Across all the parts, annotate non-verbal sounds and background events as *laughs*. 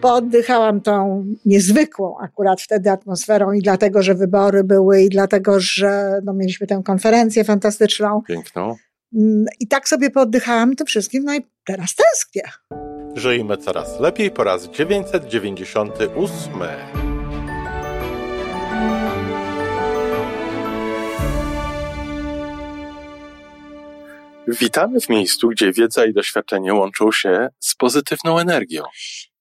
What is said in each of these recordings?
Pooddychałam tą niezwykłą akurat wtedy atmosferą i dlatego, że wybory były i dlatego, że no, mieliśmy tę konferencję fantastyczną. Piękną. Mm, I tak sobie pooddychałam tym wszystkim, no i teraz tęsknię. Żyjmy coraz lepiej po raz 998. Witamy w miejscu, gdzie wiedza i doświadczenie łączą się z pozytywną energią.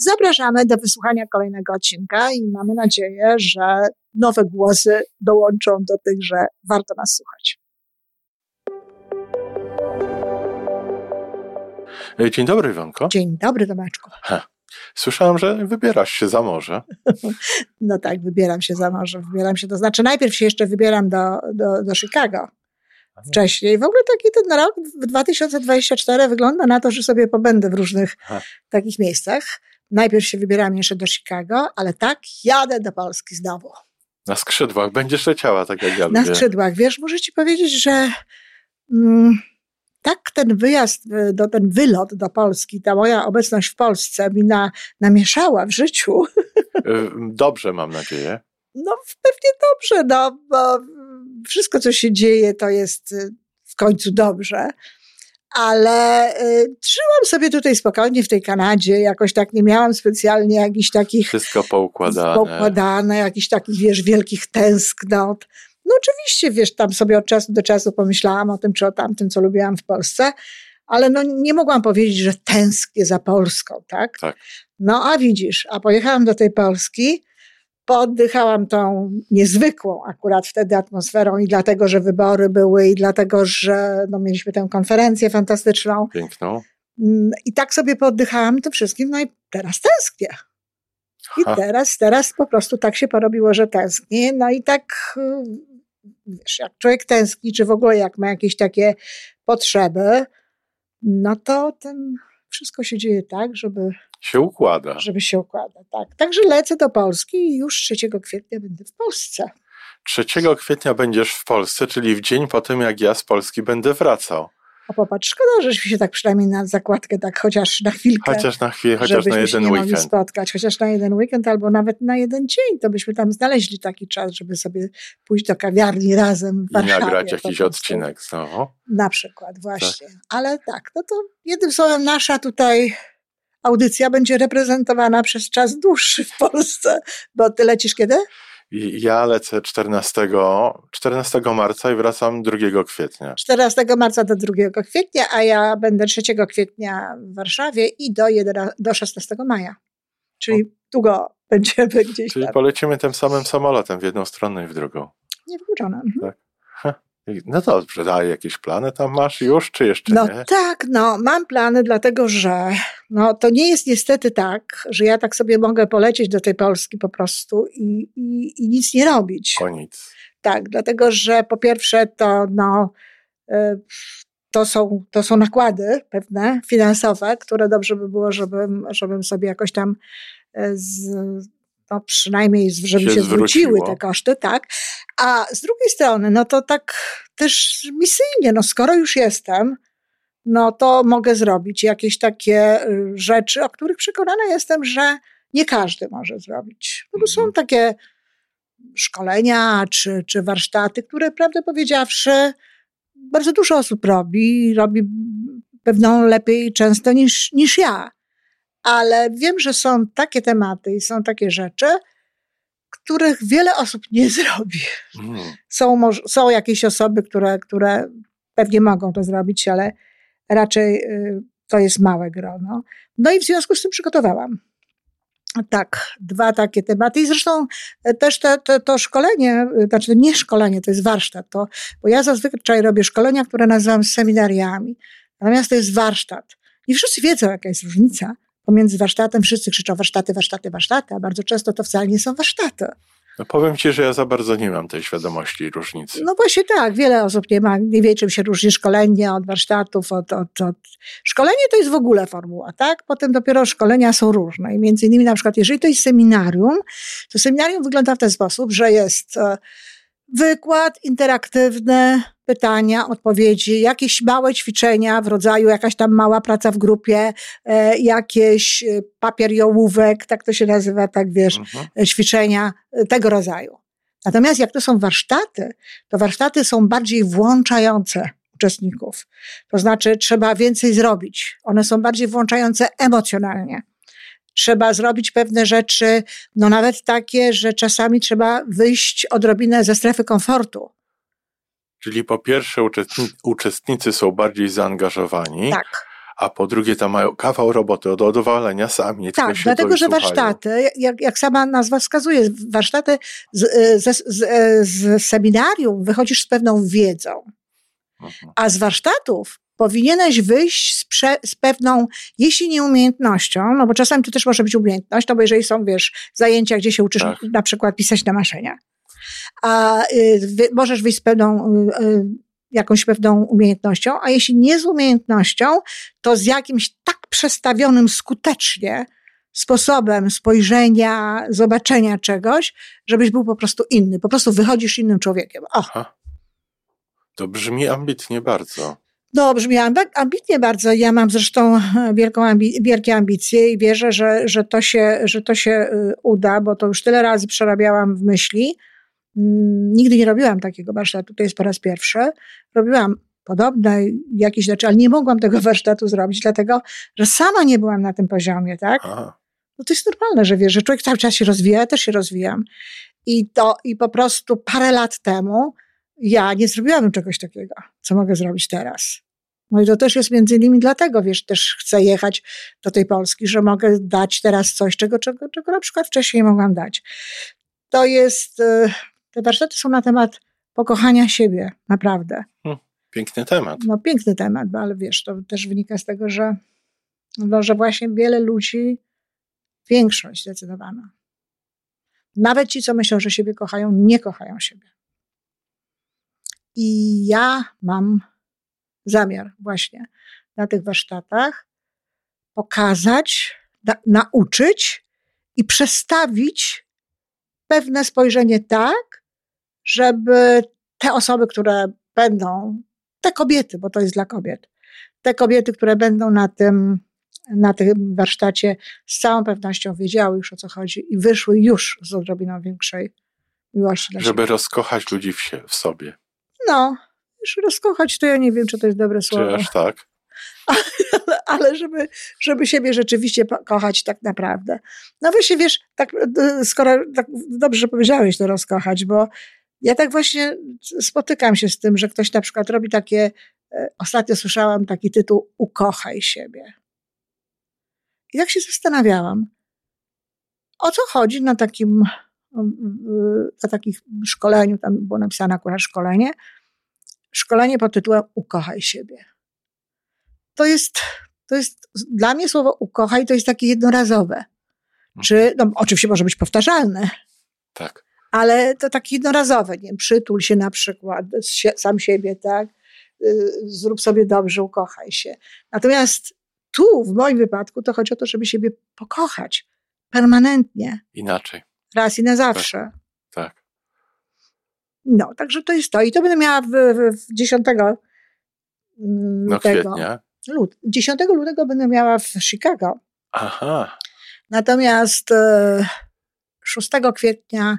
Zapraszamy do wysłuchania kolejnego odcinka i mamy nadzieję, że nowe głosy dołączą do tych, że warto nas słuchać. Dzień dobry, Iwonko. Dzień dobry, Tomeczku. Ha. Słyszałam, że wybierasz się za morze. *laughs* No tak, wybieram się za morze. Wybieram się, to znaczy najpierw się jeszcze wybieram do, do, do Chicago. Wcześniej. W ogóle taki ten rok w 2024 wygląda na to, że sobie pobędę w różnych Ha. takich miejscach. Najpierw się wybieram jeszcze do Chicago, ale tak, jadę do Polski znowu. Na skrzydłach będziesz leciała, tak jak ja Na lubię. skrzydłach. Wiesz, muszę ci powiedzieć, że mm, tak ten wyjazd, y, do, ten wylot do Polski, ta moja obecność w Polsce mi na, namieszała w życiu. Y, Dobrze, mam nadzieję. No pewnie dobrze, no, bo wszystko, co się dzieje, to jest y, w końcu dobrze. Ale y, żyłam sobie tutaj spokojnie w tej Kanadzie, jakoś tak nie miałam specjalnie jakichś takich Wszystko poukładane. poukładane, jakichś takich, wiesz, wielkich tęsknot. No oczywiście, wiesz, tam sobie od czasu do czasu pomyślałam o tym czy o tamtym, co lubiłam w Polsce, ale no nie mogłam powiedzieć, że tęsknię za Polską, tak? Tak. No a widzisz, a pojechałam do tej Polski, pooddychałam tą niezwykłą akurat wtedy atmosferą i dlatego, że wybory były i dlatego, że no, mieliśmy tę konferencję fantastyczną. Piękną. Mm, I tak sobie pooddychałam tym wszystkim, no i teraz tęsknię. I Ha. teraz, teraz po prostu tak się porobiło, że tęsknię. No i tak, wiesz, jak człowiek tęskni, czy w ogóle jak ma jakieś takie potrzeby, no to ten, wszystko się dzieje tak, żeby, Się układa. żeby się układać. Tak. Także lecę do Polski i już 3 kwietnia będę w Polsce. 3 kwietnia będziesz w Polsce, czyli w dzień po tym, jak ja z Polski będę wracał. A popatrz, szkoda, żeśmy się tak przynajmniej na zakładkę, tak chociaż na chwilkę. Chociaż na chwilę, chociaż na się jeden mogli weekend. spotkać, chociaż na jeden weekend albo nawet na jeden dzień, to byśmy tam znaleźli taki czas, żeby sobie pójść do kawiarni razem w I Warszawie. nagrać po jakiś odcinek znowu. Na przykład, właśnie. Ale tak, no to jednym słowem nasza tutaj audycja będzie reprezentowana przez czas dłuższy w Polsce, bo ty lecisz kiedy? I ja lecę 14, 14 marca i wracam 2 kwietnia. 14 marca do 2 kwietnia, a ja będę 3 kwietnia w Warszawie i do, 11, do 16 maja. Czyli długo będziemy gdzieś Czyli tam. polecimy tym samym samolotem w jedną stronę i w drugą. Niewykluczone. Mhm. I- No dobrze, a jakieś plany tam masz już, czy jeszcze No nie? tak, no mam plany, dlatego że no, to nie jest niestety tak, że ja tak sobie mogę polecieć do tej Polski po prostu i, i, i nic nie robić. O nic. Tak, dlatego że po pierwsze to no, y, to są, to są nakłady pewne, finansowe, które dobrze by było, żebym, żebym sobie jakoś tam y, z, no przynajmniej, żeby Się się, zwróciły te koszty, tak. A z drugiej strony, no to tak też misyjnie, no skoro już jestem, no to mogę zrobić jakieś takie y, rzeczy, o których przekonana jestem, że nie każdy może zrobić. No bo są Mhm. takie szkolenia czy, czy warsztaty, które prawdę powiedziawszy bardzo dużo osób robi, robi pewną lepiej często niż, niż ja. Ale wiem, że są takie tematy i są takie rzeczy, których wiele osób nie *laughs* zrobi. Mm. Są, są jakieś osoby, które, które pewnie mogą to zrobić, ale raczej y, to jest małe grono. No i w związku z tym przygotowałam. Tak, dwa takie tematy. I zresztą e, też te, te, to szkolenie, y, znaczy nie szkolenie, to jest warsztat, to, bo ja zazwyczaj robię szkolenia, które nazywam seminariami. Natomiast to jest warsztat. I wszyscy wiedzą, jaka jest różnica pomiędzy warsztatem. Wszyscy krzyczą warsztaty, warsztaty, warsztaty, a bardzo często to wcale nie są warsztaty. No powiem ci, że ja za bardzo nie mam tej świadomości i różnicy. No właśnie tak, wiele osób nie ma, nie wie czym się różni szkolenie od warsztatów, od, od, od... Szkolenie to jest w ogóle formuła, tak? Potem dopiero szkolenia są różne i między innymi na przykład jeżeli to jest seminarium, to seminarium wygląda w ten sposób, że jest e, wykład interaktywny, pytania, odpowiedzi, jakieś małe ćwiczenia w rodzaju jakaś tam mała praca w grupie, e, jakieś e, papier i ołówek, tak to się nazywa, tak wiesz, mhm. E, ćwiczenia tego rodzaju. Natomiast jak to są warsztaty, to warsztaty są bardziej włączające uczestników. To znaczy trzeba więcej zrobić. One są bardziej włączające emocjonalnie. Trzeba zrobić pewne rzeczy, no nawet takie, że czasami trzeba wyjść odrobinę ze strefy komfortu Czyli po pierwsze uczestnicy są bardziej zaangażowani. Tak. A po drugie, tam mają kawał roboty od odwalenia sami. Tak, dlatego że warsztaty, jak, jak sama nazwa wskazuje, warsztaty z, z, z, z seminarium wychodzisz z pewną wiedzą. Mhm. A z warsztatów powinieneś wyjść z, prze, z, pewną, jeśli nie umiejętnością, no bo czasami to też może być umiejętność, no bo jeżeli są, wiesz, zajęcia, gdzie się uczysz tak. na przykład pisać na maszynie, a y, możesz wyjść z pewną y, y, jakąś pewną umiejętnością, a jeśli nie z umiejętnością, to z jakimś tak przestawionym skutecznie sposobem spojrzenia, zobaczenia czegoś, żebyś był po prostu inny. Po prostu wychodzisz innym człowiekiem. O. Aha. To brzmi ambitnie bardzo. No, brzmi ambitnie bardzo. Ja mam zresztą wielką ambi wielkie ambicje i wierzę, że, że, to się, że to się uda, bo to już tyle razy przerabiałam w myśli, Mm, nigdy nie robiłam takiego warsztatu, to jest po raz pierwszy. Robiłam podobne jakieś rzeczy, ale nie mogłam tego *laughs* warsztatu zrobić, dlatego, że sama nie byłam na tym poziomie, tak? Aha. No to jest normalne, że wiesz, że człowiek cały czas się rozwija, ja też się rozwijam. I to, i po prostu parę lat temu ja nie zrobiłam czegoś takiego, co mogę zrobić teraz. No i to też jest między innymi dlatego, wiesz, też chcę jechać do tej Polski, że mogę dać teraz coś, czego, czego, czego na przykład wcześniej nie mogłam dać. To jest, y, te warsztaty są na temat pokochania siebie, naprawdę. Piękny temat. No, piękny temat, ale wiesz, to też wynika z tego, że, no, że właśnie wiele ludzi, większość zdecydowana, nawet ci, co myślą, że siebie kochają, nie kochają siebie. I ja mam zamiar właśnie na tych warsztatach pokazać, na, nauczyć i przestawić pewne spojrzenie tak, żeby te osoby, które będą, te kobiety, bo to jest dla kobiet, te kobiety, które będą na tym, na tym warsztacie, z całą pewnością wiedziały już o co chodzi i wyszły już z odrobiną większej miłości. Żeby rozkochać ludzi w, się, w sobie. No, już rozkochać to ja nie wiem, czy to jest dobre słowo. Czy aż tak? Ale, ale żeby, żeby siebie rzeczywiście kochać tak naprawdę. No właśnie, wiesz, tak, skoro tak dobrze, że powiedziałeś to rozkochać, bo ja tak właśnie spotykam się z tym, że ktoś na przykład robi takie, e, ostatnio słyszałam taki tytuł Ukochaj siebie. I tak się zastanawiałam, o co chodzi na takim, na takim szkoleniu, tam było napisane akurat szkolenie, szkolenie pod tytułem Ukochaj siebie. To jest, to jest dla mnie słowo ukochaj to jest takie jednorazowe. Czy, no, oczywiście może być powtarzalne. Tak ale to takie jednorazowe, nie wiem, przytul się na przykład, sam siebie, tak, y, zrób sobie dobrze, ukochaj się. Natomiast tu, w moim wypadku, to chodzi o to, żeby siebie pokochać permanentnie. Inaczej. Raz i na zawsze. Tak. tak. No, także to jest to. I to będę miała w, w 10 mm, lutego. No, Lut, 10 lutego będę miała w Chicago. Aha. Natomiast 6 e, kwietnia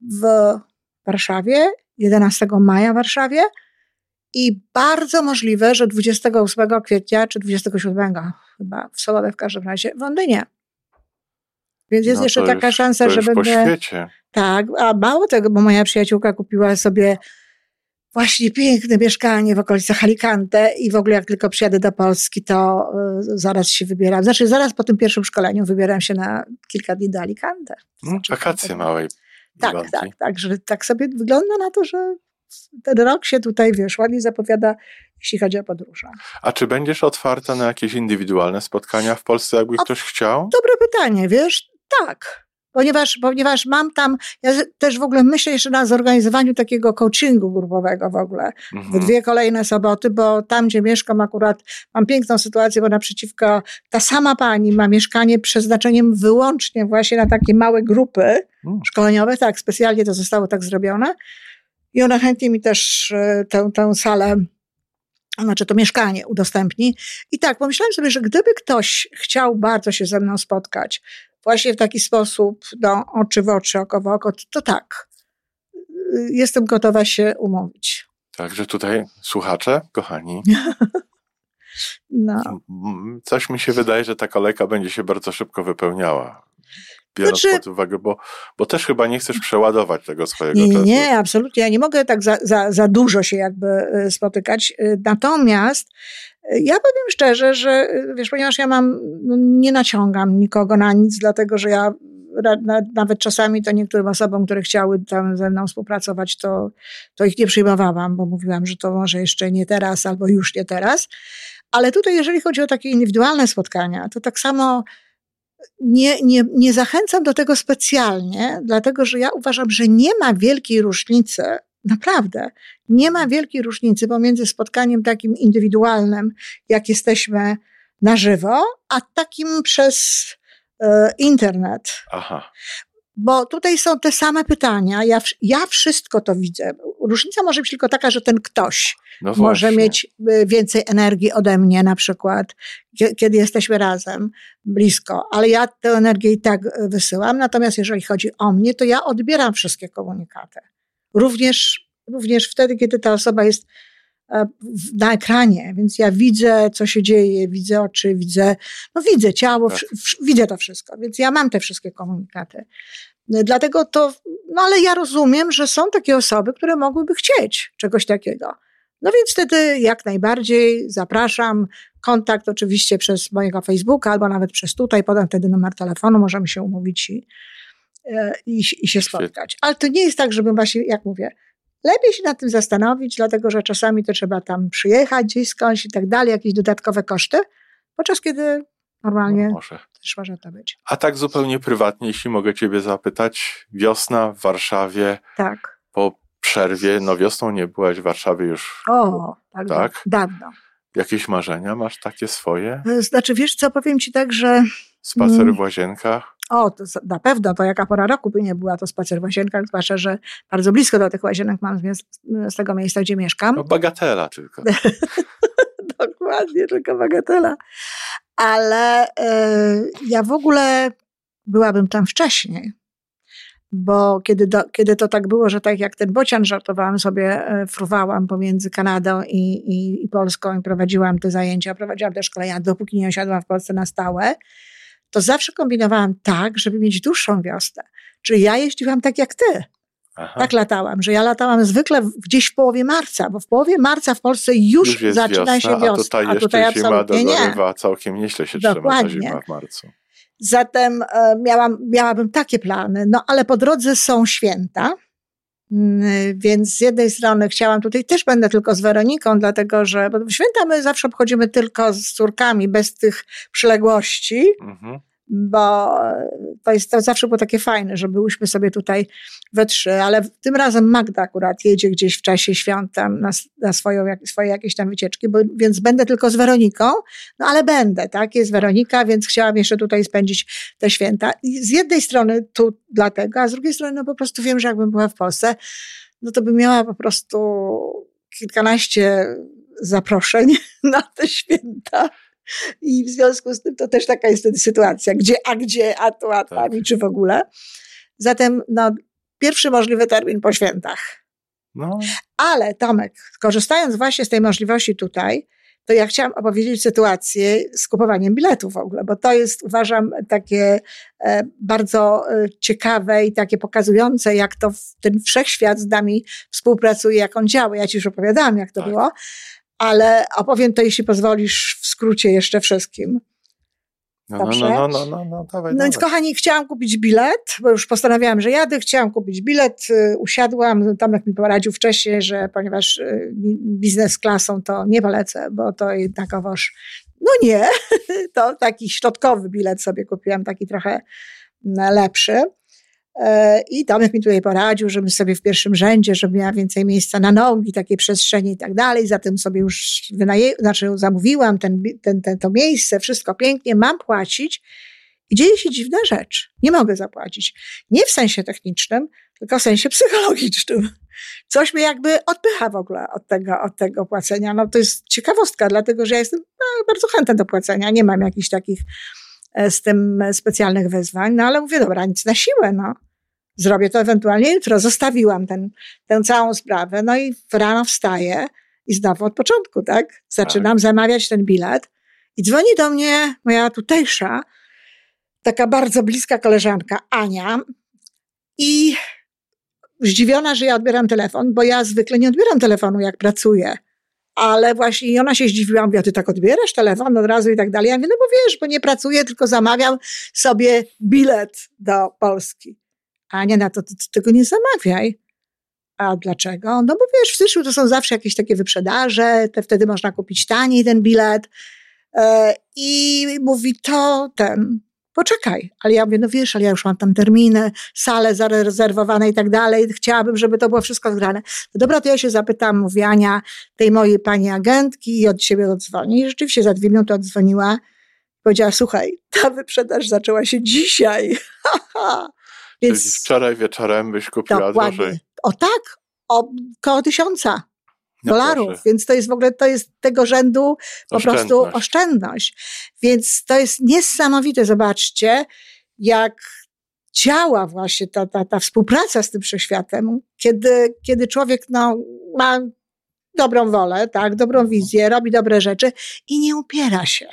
w Warszawie, 11 maja w Warszawie i bardzo możliwe, że 28 kwietnia czy 27 chyba w sobotę w każdym razie w Londynie. Więc jest no jeszcze taka już, szansa, że będę. Po świecie. Tak, a mało tego, bo moja przyjaciółka kupiła sobie właśnie piękne mieszkanie w okolicach Alicante i w ogóle jak tylko przyjadę do Polski, to y, zaraz się wybieram. Znaczy zaraz po tym pierwszym szkoleniu wybieram się na kilka dni do Alicante. Mm, znaczy, wakacje małej tak, tak, tak, że tak sobie wygląda na to, że ten rok się tutaj, wiesz, ładnie zapowiada, jeśli chodzi o podróże. A czy będziesz otwarta na jakieś indywidualne spotkania w Polsce, jakby ktoś chciał? Dobre pytanie, wiesz, tak. Ponieważ, ponieważ mam tam, ja też w ogóle myślę jeszcze na zorganizowaniu takiego coachingu grupowego w ogóle, mhm. w dwie kolejne soboty, bo tam, gdzie mieszkam akurat, mam piękną sytuację, bo naprzeciwko ta sama pani ma mieszkanie przeznaczeniem wyłącznie właśnie na takie małe grupy mhm. szkoleniowe, tak, specjalnie to zostało tak zrobione i ona chętnie mi też e, tę, tę salę znaczy to mieszkanie udostępni. I tak, pomyślałem sobie, że gdyby ktoś chciał bardzo się ze mną spotkać, właśnie w taki sposób, no, oczy w oczy, oko w oko, to, tak. Jestem gotowa się umówić. Także tutaj słuchacze, kochani. *laughs* No. Coś mi się wydaje, że ta kolejka będzie się bardzo szybko wypełniała biorąc znaczy, pod uwagę, bo, bo też chyba nie chcesz przeładować tego swojego nie, czasu. Nie, absolutnie. Ja nie mogę tak za, za, za dużo się jakby e, spotykać. E, natomiast ja powiem szczerze, że wiesz, ponieważ ja mam, no, nie naciągam nikogo na nic, dlatego że ja nawet czasami to niektórym osobom, które chciały tam ze mną współpracować, to, to ich nie przyjmowałam, bo mówiłam, że to może jeszcze nie teraz albo już nie teraz. Ale tutaj, jeżeli chodzi o takie indywidualne spotkania, to tak samo nie, nie, nie zachęcam do tego specjalnie, dlatego że ja uważam, że nie ma wielkiej różnicy, naprawdę, nie ma wielkiej różnicy pomiędzy spotkaniem takim indywidualnym, jak jesteśmy na żywo, a takim przez e, internet. Aha. Bo tutaj są te same pytania. Ja, ja wszystko to widzę. Różnica może być tylko taka, że ten ktoś no może mieć y, więcej energii ode mnie, na przykład, kiedy jesteśmy razem, blisko, ale ja tę energię i tak y, wysyłam. Natomiast jeżeli chodzi o mnie, to ja odbieram wszystkie komunikaty. Również, również wtedy, kiedy ta osoba jest e, na ekranie, więc ja widzę, co się dzieje, widzę oczy, widzę, no widzę ciało, tak. widzę to wszystko, więc ja mam te wszystkie komunikaty. Dlatego to, no ale ja rozumiem, że są takie osoby, które mogłyby chcieć czegoś takiego. No więc wtedy jak najbardziej zapraszam. Kontakt oczywiście przez mojego Facebooka albo nawet przez tutaj, podam wtedy numer telefonu, możemy się umówić i, i, i się spotkać. Ale to nie jest tak, żebym właśnie, jak mówię, lepiej się nad tym zastanowić, dlatego że czasami to trzeba tam przyjechać gdzieś skądś i tak dalej, jakieś dodatkowe koszty, podczas kiedy normalnie no, może. też może to być. A tak zupełnie prywatnie, jeśli mogę Ciebie zapytać, wiosna w Warszawie. Tak. Po przerwie, no wiosną nie byłaś w Warszawie już. O, tak, tak? dawno. Jakieś marzenia masz takie swoje? E, znaczy, wiesz co, powiem ci tak, że... Spacer mm. w łazienkach? O, to na pewno, to jaka pora roku by nie była, to spacer w łazienkach, zwłaszcza, że bardzo blisko do tych łazienek mam z, z tego miejsca, gdzie mieszkam. No bagatela tylko. *laughs* Dokładnie, tylko bagatela. Ale y, ja w ogóle byłabym tam wcześniej bo kiedy, do, kiedy to tak było, że tak jak ten bocian żartowałam sobie, e, fruwałam pomiędzy Kanadą i, i, i Polską i prowadziłam te zajęcia, prowadziłam te szkolenia, dopóki nie osiadłam w Polsce na stałe, to zawsze kombinowałam tak, żeby mieć dłuższą wiosnę. Czyli ja jeździłam tak jak ty. Aha. Tak latałam, że ja latałam zwykle gdzieś w połowie marca, bo w połowie marca w Polsce już, już zaczyna wiosna, się wiosna. A tutaj, a tutaj jeszcze zima dogorywa, nie. całkiem nieźle się Dokładnie. trzyma ta zima w marcu. Zatem e, miałam, miałabym takie plany, no ale po drodze są święta. Mm, więc z jednej strony chciałam tutaj, też będę tylko z Weroniką, dlatego że bo święta my zawsze obchodzimy tylko z córkami, bez tych przyległości. Mhm bo to, jest, to zawsze było takie fajne, że byłyśmy sobie tutaj we trzy, ale tym razem Magda akurat jedzie gdzieś w czasie świąt tam na, na swoją, swoje jakieś tam wycieczki, bo, więc będę tylko z Weroniką, no ale będę, tak, jest Weronika, więc chciałam jeszcze tutaj spędzić te święta. I z jednej strony tu dlatego, a z drugiej strony no po prostu wiem, że jakbym była w Polsce, no to bym miała po prostu kilkanaście zaproszeń *laughs* na te święta. I w związku z tym to też taka jest wtedy sytuacja, gdzie, a gdzie, a tu, a tam, tak. czy w ogóle. Zatem no, pierwszy możliwy termin po świętach. No. Ale Tomek, korzystając właśnie z tej możliwości tutaj, to ja chciałam opowiedzieć sytuację z kupowaniem biletów w ogóle, bo to jest, uważam, takie e, bardzo e, ciekawe i takie pokazujące, jak to ten wszechświat z nami współpracuje, jak on działa. Ja ci już opowiadałam, jak to tak. było ale opowiem to, jeśli pozwolisz, w skrócie jeszcze wszystkim. No, no, no, no, no, no, no, dawaj, no więc kochani, chciałam kupić bilet, bo już postanowiłam, że jadę, chciałam kupić bilet, y, usiadłam, Tomek mi poradził wcześniej, że ponieważ y, biznes klasą to nie polecę, bo to jednakowoż, no nie, *laughs* to taki środkowy bilet sobie kupiłam, taki trochę mm, lepszy. E, I Tomek mi tutaj poradził, żebym sobie w pierwszym rzędzie, żeby miała więcej miejsca na nogi, takiej przestrzeni i tak dalej. Zatem sobie już wynaje, znaczy zamówiłam ten, ten, ten, to miejsce, wszystko pięknie, mam płacić. I dzieje się dziwna rzecz. Nie mogę zapłacić. Nie w sensie technicznym, tylko w sensie psychologicznym. Coś mnie jakby odpycha w ogóle od tego, od tego płacenia. No to jest ciekawostka, dlatego że ja jestem no, bardzo chętna do płacenia. Nie mam jakichś takich z tym specjalnych wyzwań, no ale mówię, dobra, nic na siłę, no. Zrobię to ewentualnie jutro. Zostawiłam ten, tę całą sprawę, no i rano wstaję i znowu od początku, tak? Zaczynam tak. zamawiać ten bilet i dzwoni do mnie moja tutejsza, taka bardzo bliska koleżanka Ania i zdziwiona, że ja odbieram telefon, bo ja zwykle nie odbieram telefonu, jak pracuję. Ale właśnie i ona się zdziwiła, mówiła, ty tak odbierasz telefon od razu i tak dalej. Ja mówię, no bo wiesz, bo nie pracuję, tylko zamawiam sobie bilet do Polski. Ania na to, ty, ty tego nie zamawiaj. A dlaczego? No bo wiesz, w styczniu to są zawsze jakieś takie wyprzedaże, te wtedy można kupić taniej ten bilet. E, I mówi, to ten, poczekaj. Ale ja mówię, no wiesz, ale ja już mam tam terminy, sale zarezerwowane i tak dalej. Chciałabym, żeby to było wszystko zgrane. No dobra, to ja się zapytam, mówię Ania, tej mojej pani agentki i od siebie odzwoni. I rzeczywiście za dwie minuty odzwoniła. Powiedziała, słuchaj, ta wyprzedaż zaczęła się dzisiaj. *laughs* Więc Czyli wczoraj wieczorem byś kupiła dokładnie. drożej. O tak, o koło tysiąca no dolarów, proszę. więc to jest w ogóle, to jest tego rzędu po prostu oszczędność. Więc to jest niesamowite, zobaczcie, jak działa właśnie ta, ta, ta współpraca z tym wszechświatem, kiedy, kiedy człowiek no, ma dobrą wolę, tak, dobrą mhm. wizję, robi dobre rzeczy i nie upiera się.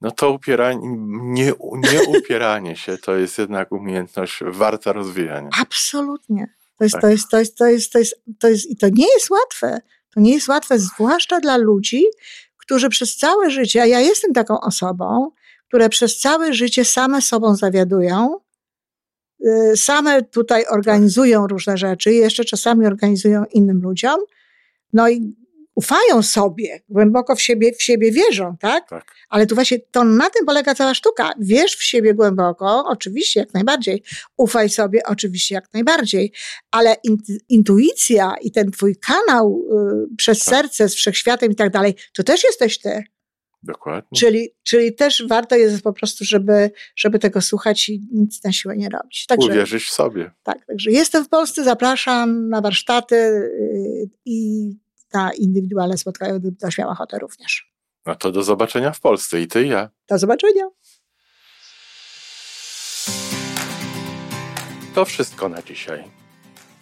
No to upieranie, nie, nie upieranie się to jest jednak umiejętność warta rozwijania. Absolutnie. To jest, tak. to, jest, to, jest, to, jest, to, jest, to jest, i to nie jest łatwe. To nie jest łatwe, zwłaszcza dla ludzi, którzy przez całe życie, a ja jestem taką osobą, które przez całe życie same sobą zawiadują, y, same tutaj organizują różne rzeczy i jeszcze czasami organizują innym ludziom. No i ufają sobie, głęboko w siebie, w siebie wierzą, tak? tak? Ale tu właśnie to na tym polega cała sztuka. Wierz w siebie głęboko, oczywiście jak najbardziej. Ufaj sobie, oczywiście jak najbardziej. Ale intuicja i ten twój kanał y, przez tak. serce z wszechświatem i tak dalej, to też jesteś ty. Dokładnie. Czyli, czyli też warto jest po prostu, żeby, żeby tego słuchać i nic na siłę nie robić. Także, Uwierzyć w sobie. Tak, także jestem w Polsce, zapraszam na warsztaty y, i na indywidualne spotkania, gdybym też miała ochotę również. No to do zobaczenia w Polsce i ty i ja. Do zobaczenia. To wszystko na dzisiaj.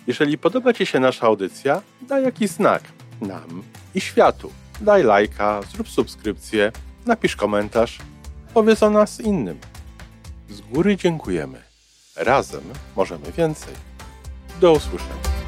Jeżeli podoba Ci się nasza audycja, daj jakiś znak nam i światu. Daj lajka, zrób subskrypcję, napisz komentarz, powiedz o nas innym. Z góry dziękujemy. Razem możemy więcej. Do usłyszenia.